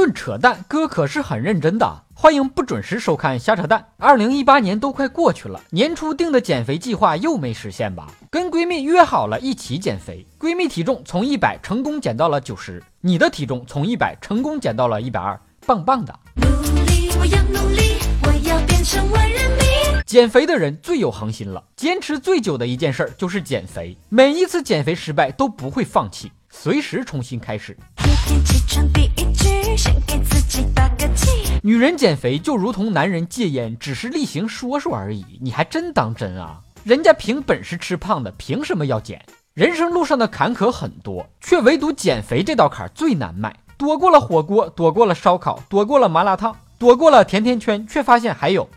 论扯淡，哥可是很认真的。欢迎不准时收看瞎扯淡。二零一八年都快过去了，年初定的减肥计划又没实现吧？跟闺蜜约好了一起减肥，闺蜜体重从一百成功减到了九十，你的体重从一百成功减到了一百二，棒棒的！努力，我要努力，我要变成万人迷。减肥的人最有恒心了，坚持最久的一件事就是减肥，每一次减肥失败都不会放弃，随时重新开始。女人减肥就如同男人戒烟，只是例行说说而已。你还真当真啊？人家凭本事吃胖的，凭什么要减？人生路上的坎坷很多，却唯独减肥这道坎最难迈。躲过了火锅，躲过了烧烤，躲过了麻辣烫，躲过了甜甜圈，却发现还有。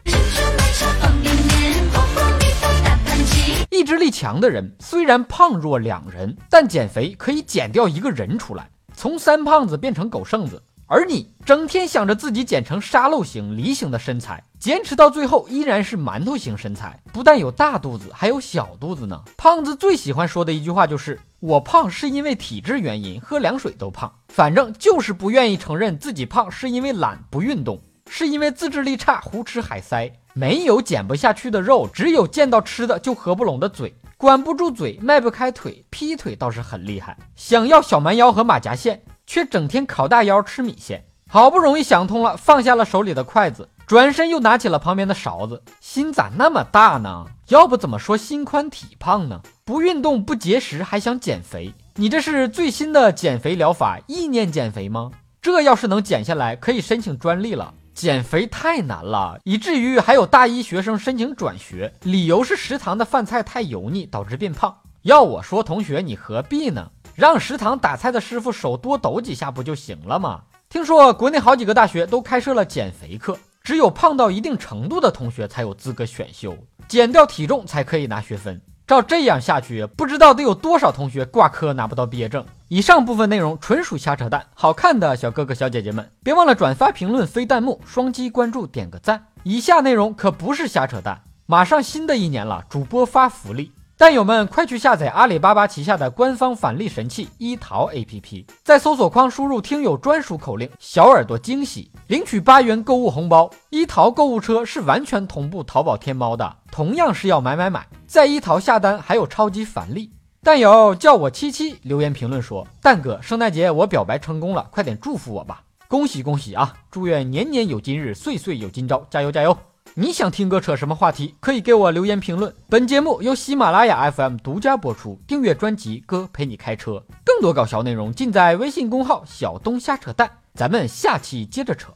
意志力强的人虽然胖若两人，但减肥可以减掉一个人出来。从三胖子变成狗剩子，而你整天想着自己减成沙漏型、梨形的身材，坚持到最后依然是馒头型身材，不但有大肚子，还有小肚子呢。胖子最喜欢说的一句话就是：“我胖是因为体质原因，喝凉水都胖。”反正就是不愿意承认自己胖是因为懒不运动，是因为自制力差，胡吃海塞。没有减不下去的肉，只有见到吃的就合不拢的嘴。管不住嘴，迈不开腿，劈腿倒是很厉害。想要小蛮腰和马甲线，却整天烤大腰吃米线。好不容易想通了，放下了手里的筷子，转身又拿起了旁边的勺子。心咋那么大呢？要不怎么说心宽体胖呢？不运动不节食还想减肥？你这是最新的减肥疗法——意念减肥吗？这要是能减下来，可以申请专利了。减肥太难了，以至于还有大一学生申请转学，理由是食堂的饭菜太油腻导致变胖。要我说，同学你何必呢？让食堂打菜的师傅手多抖几下不就行了吗？听说国内好几个大学都开设了减肥课，只有胖到一定程度的同学才有资格选修，减掉体重才可以拿学分。照这样下去，不知道得有多少同学挂科拿不到毕业证。以上部分内容纯属瞎扯淡，好看的小哥哥小姐姐们，别忘了转发、评论、飞弹幕、双击关注、点个赞。以下内容可不是瞎扯淡。马上新的一年了，主播发福利。战友们，快去下载阿里巴巴旗下的官方返利神器一淘 APP，在搜索框输入听友专属口令“小耳朵惊喜”，领取八元购物红包。一淘购物车是完全同步淘宝天猫的，同样是要买买买，在一淘下单还有超级返利。蛋友叫我七七留言评论说：“蛋哥，圣诞节我表白成功了，快点祝福我吧！恭喜恭喜啊！祝愿年年有今日，岁岁有今朝，加油加油！”你想听哥扯什么话题？可以给我留言评论。本节目由喜马拉雅 FM 独家播出，订阅专辑《哥陪你开车》，更多搞笑内容尽在微信公号“小东瞎扯淡”。咱们下期接着扯。